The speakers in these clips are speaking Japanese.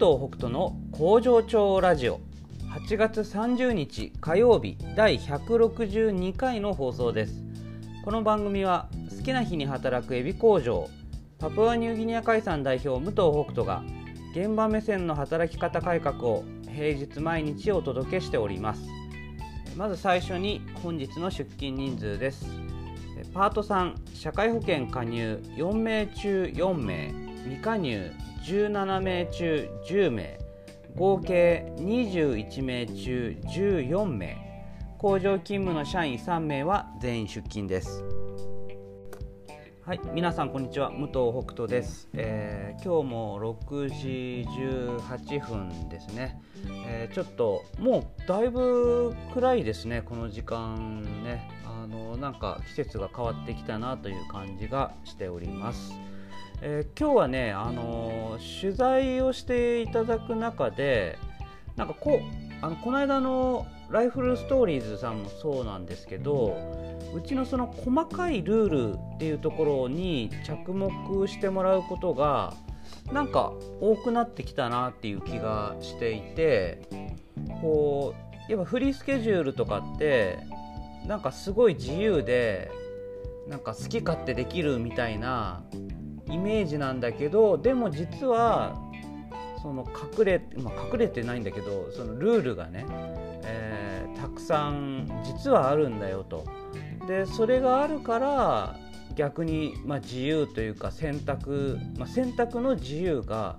藤北斗の工場長ラジオ。8月30日火曜日第162回の放送です。この番組は好きな日に働くエビ工場パプアニューギニア海産代表武藤北斗が現場目線の働き方改革を平日毎日お届けしております。まず最初に本日の出勤人数です。パート3社会保険加入4名中4名未加入17名中10名。合計21名中14名。工場勤務の社員3名は全員出勤です。はい皆さんこんにちは。武藤北斗です、えー、今日も6時18分ですね、えー、ちょっともうだいぶ暗いですねこの時間ね。あのなんか季節が変わってきたなという感じがしております。えー、今日はね、あのー、取材をしていただく中でなんかこあのこの間のライフルストーリーズさんもそうなんですけどうちのその細かいルールっていうところに着目してもらうことがなんか多くなってきたなっていう気がしていてこうやっぱフリースケジュールとかってなんかすごい自由でなんか好き勝手できるみたいなイメージなんだけどでも実はその隠れ、まあ、隠れてないんだけどそのルールがね、えー、たくさん実はあるんだよと。でそれがあるから逆に、まあ、自由というか選択、まあ、選択の自由が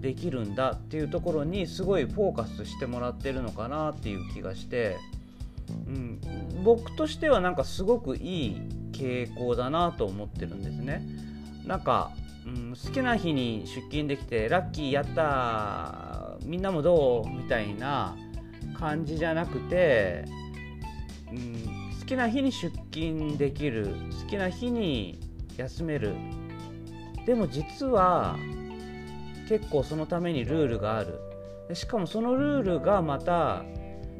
できるんだっていうところにすごいフォーカスしてもらってるのかなっていう気がして、うん、僕としてはなんかすごくいい傾向だなと思ってるんですね。なんか、うん、好きな日に出勤できてラッキーやったみんなもどうみたいな感じじゃなくて、うん、好きな日に出勤できる好きな日に休める。でも実は結構そのためにルールがある。でしかもそのルールがまた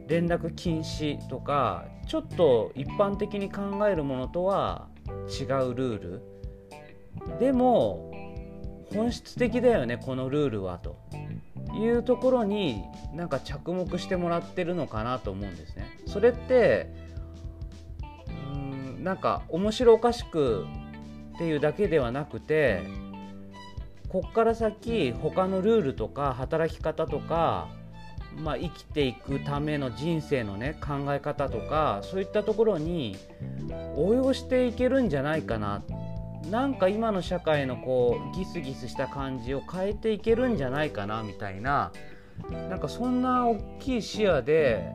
連絡禁止とかちょっと一般的に考えるものとは違うルール。でも本質的だよねこのルールはというところになんか着目してもらってるのかなと思うんですね。それってうんなんか面白おかしくっていうだけではなくてこっから先他のルールとか働き方とか、まあ、生きていくための人生のね考え方とかそういったところに応用していけるんじゃないかなっなんか今の社会のこうギスギスした感じを変えていけるんじゃないかなみたいななんかそんな大きい視野で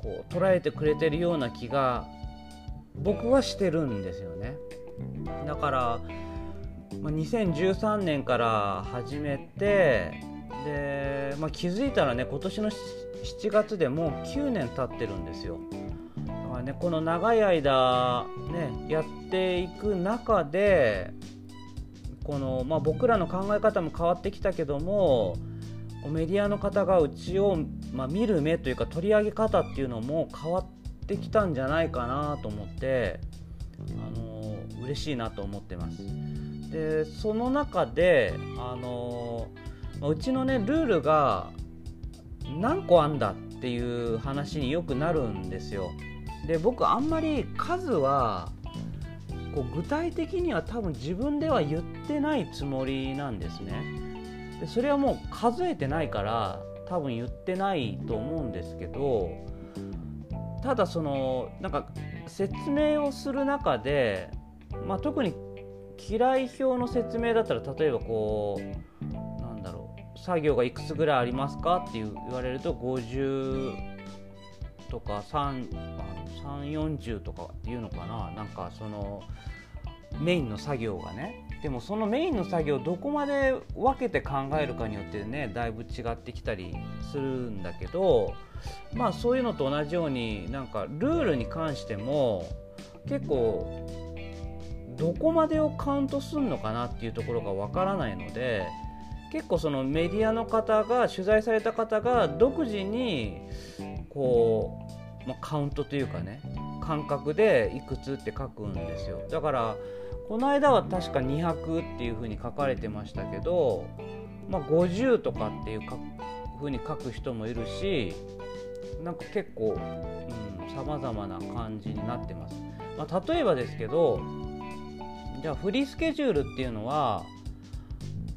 こう捉えてくれてるような気が僕はしてるんですよね。だから、ま、2013年から始めてで、まあ、気づいたらね今年の7月でもう9年経ってるんですよ。あね、この長い間、ね、やっていく中でこの、まあ、僕らの考え方も変わってきたけどもメディアの方がうちを、まあ、見る目というか取り上げ方っていうのも変わってきたんじゃないかなと思ってあの嬉しいなと思ってます。でその中であのうちのねルールが何個あんだっていう話によくなるんですよ。で僕あんまり数はこう具体的には多分自分では言ってないつもりなんですね。でそれはもう数えてないから多分言ってないと思うんですけどただそのなんか説明をする中で、まあ、特に嫌い表の説明だったら例えばこうなんだろう作業がいくつぐらいありますかって言われると50とか340とかっていうのかな。なんかそのメインの作業がね。でもそのメインの作業どこまで分けて考えるかによってねだいぶ違ってきたりするんだけどまあそういうのと同じようになんかルールに関しても結構どこまでをカウントするのかなっていうところがわからないので結構そのメディアの方が取材された方が独自にこうまあ、カウントというかね感覚でいくつって書くんですよだからこの間は確か200っていうふうに書かれてましたけどまあ、50とかっていうか風に書く人もいるしなんか結構さまざまな感じになってます。まあ、例えばですけどじゃあフリースケジュールっていうのは、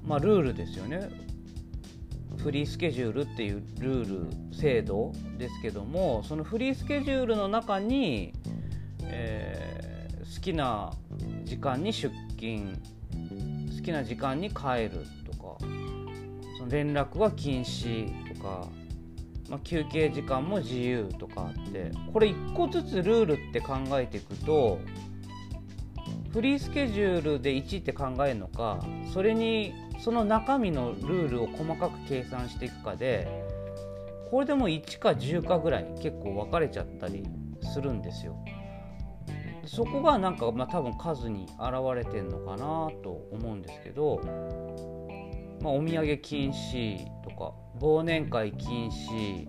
まあ、ルールですよね。フリースケジュールっていうルール制度ですけどもそのフリースケジュールの中に、えー、好きな時間に出勤好きな時間に帰るとかその連絡は禁止とか、まあ、休憩時間も自由とかあってこれ1個ずつルールって考えていくとフリースケジュールで1って考えるのかそれにその中身のルールを細かく計算していくかでこれでも1か10かぐらい結構分かれちゃったりするんですよ。そこがなんか、まあ、多分数に表れてんのかなと思うんですけど、まあ、お土産禁止とか忘年会禁止じ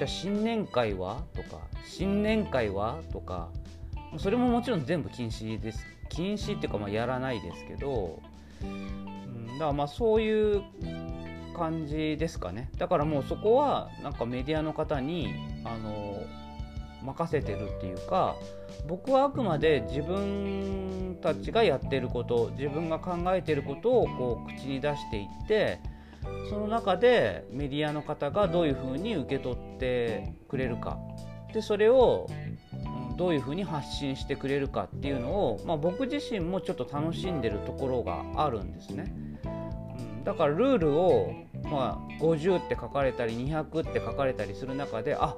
ゃあ新年会はとか新年会はとかそれももちろん全部禁止です。禁止っていうかまあやらないですけど、うん、だからまあそういう感じですかね。だからもうそこはなんかメディアの方にあの任せてるっていうか僕はあくまで自分たちがやってること自分が考えてることをこう口に出していってその中でメディアの方がどういうふうに受け取ってくれるか。でそれをどういうふうに発信してくれるかっていうのを、まあ、僕自身もちょっと楽しんでるところがあるんですね。うん、だからルールを、まあ、50って書かれたり200って書かれたりする中であ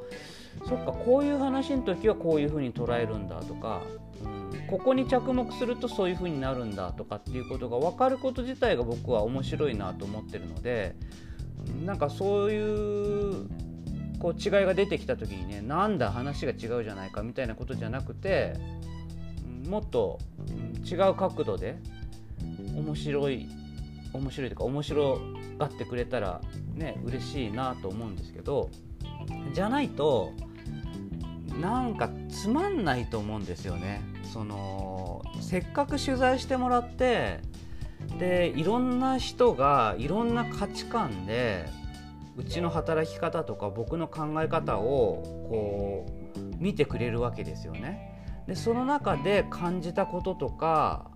そっかこういう話の時はこういうふうに捉えるんだとか、うん、ここに着目するとそういうふうになるんだとかっていうことが分かること自体が僕は面白いなと思ってるのでなんかそういうこう違いが出てきた時にねなんだ話が違うじゃないかみたいなことじゃなくてもっと違う角度で面白い面白いというか面白がってくれたらね嬉しいなと思うんですけどじゃないとなんかつまんないと思うんですよね。そのせっかく取材してもらってでいろんな人がいろんな価値観でうちの働き方とか僕の考え方をこう見てくれるわけですよね。でその中で感じたこととか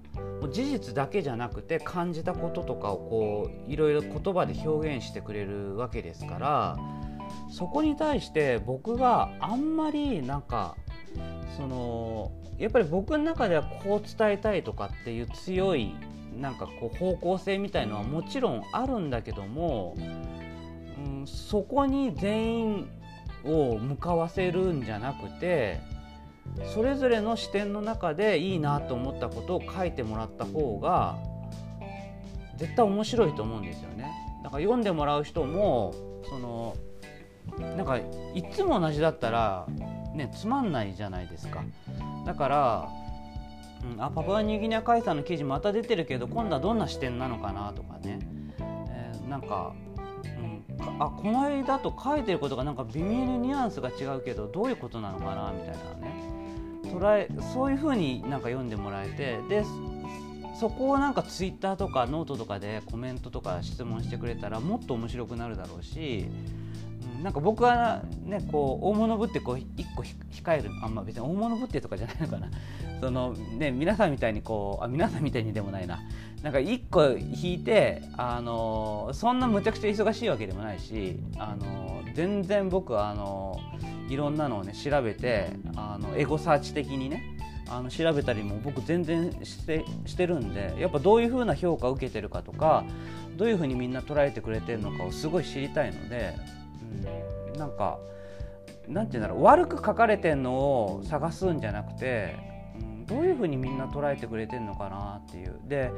事実だけじゃなくて感じたこととかをこういろいろ言葉で表現してくれるわけですからそこに対して僕があんまりなんかそのやっぱり僕の中ではこう伝えたいとかっていう強いなんかこう方向性みたいのはもちろんあるんだけどもうんそこに全員を向かわせるんじゃなくてそれぞれの視点の中でいいなと思ったことを書いてもらった方が絶対面白いと思うんですよね。だから読んでもらう人もそのなんかいつも同じだったらねつまんないじゃないですか。だから、うん、あパパニューギニア海産の記事また出てるけど今度はどんな視点なのかなとかね、えー、なんかあこの間と書いてることがなんか微妙にニュアンスが違うけどどういうことなのかなみたいなね。捉えそういうふうになんか読んでもらえてでそこをなんかツイッターとかノートとかでコメントとか質問してくれたらもっと面白くなるだろうし、なんか僕はねこう大物ぶってこう一個控えるあんま別に大物ぶってとかじゃないのかな。そのね皆さんみたいにこうあ皆さんみたいにでもないな。なんか1個引いて、あのそんなむちゃくちゃ忙しいわけでもないし、あの全然僕はあのいろんなのをね調べてあのエゴサーチ的にねあの調べたりも僕全然してしてるんでやっぱどういう風な評価を受けてるかとかどういう風にみんな捉えてくれてるのかをすごい知りたいので、なんかなんて言うんだろう悪く書かれてるのを探すんじゃなくて、うん、どういう風にみんな捉えてくれてるのかなっていうで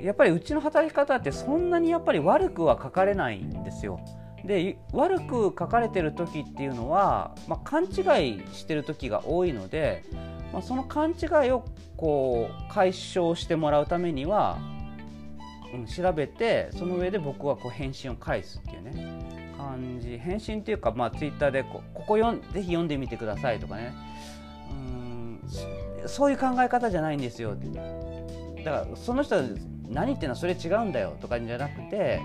やっぱりうちの働き方ってそんなにやっぱり悪くは書かれないんですよ。で悪く書かれてる時っていうのは、まあ、勘違いしてる時が多いので、まあ、その勘違いをこう解消してもらうためには、うん、調べてその上で僕はこう返信を返すっていうね感じ。返信っていうか、まあ、ツイッターでこここよんぜひ読んでみてくださいとかね。うんそういう考え方じゃないんですよ。だからその人は何言ってんのそれ違うんだよとかじゃなくて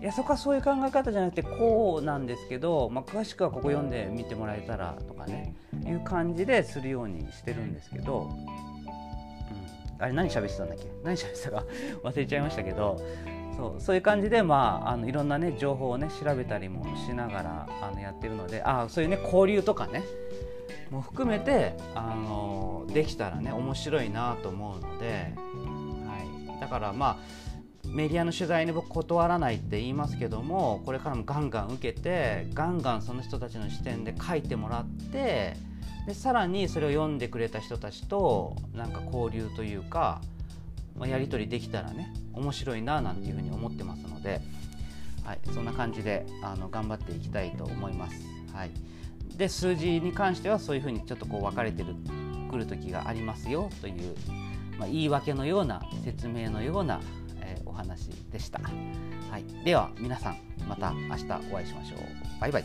いやそこはそういう考え方じゃなくてこうなんですけど、まあ、詳しくはここ読んでみてもらえたらとかねいう感じでするようにしてるんですけど、うん、あれ何喋ってたんだっけ？何喋ってたか 忘れちゃいましたけどそうそういう感じで、まあ、あのいろんな、ね、情報を、ね、調べたりもしながらあのやってるのであそういう、ね、交流とかねも含めてあのできたらね面白いなと思うので、はい、だからまあメディアの取材に僕断らないって言いますけどもこれからもガンガン受けてガンガンその人たちの視点で書いてもらってでさらにそれを読んでくれた人たちとなんか交流というか、まあ、やり取りできたらね面白いななんていうふうに思ってますので、はい、そんな感じであの頑張っていきたいと思います。はい、で数字に関してはそういうふうにちょっとこう分かれてるくる時がありますよという、まあ、言い訳のような説明のような、えー、お話でした。はい、では皆さんまた明日お会いしましょう。バイバイ。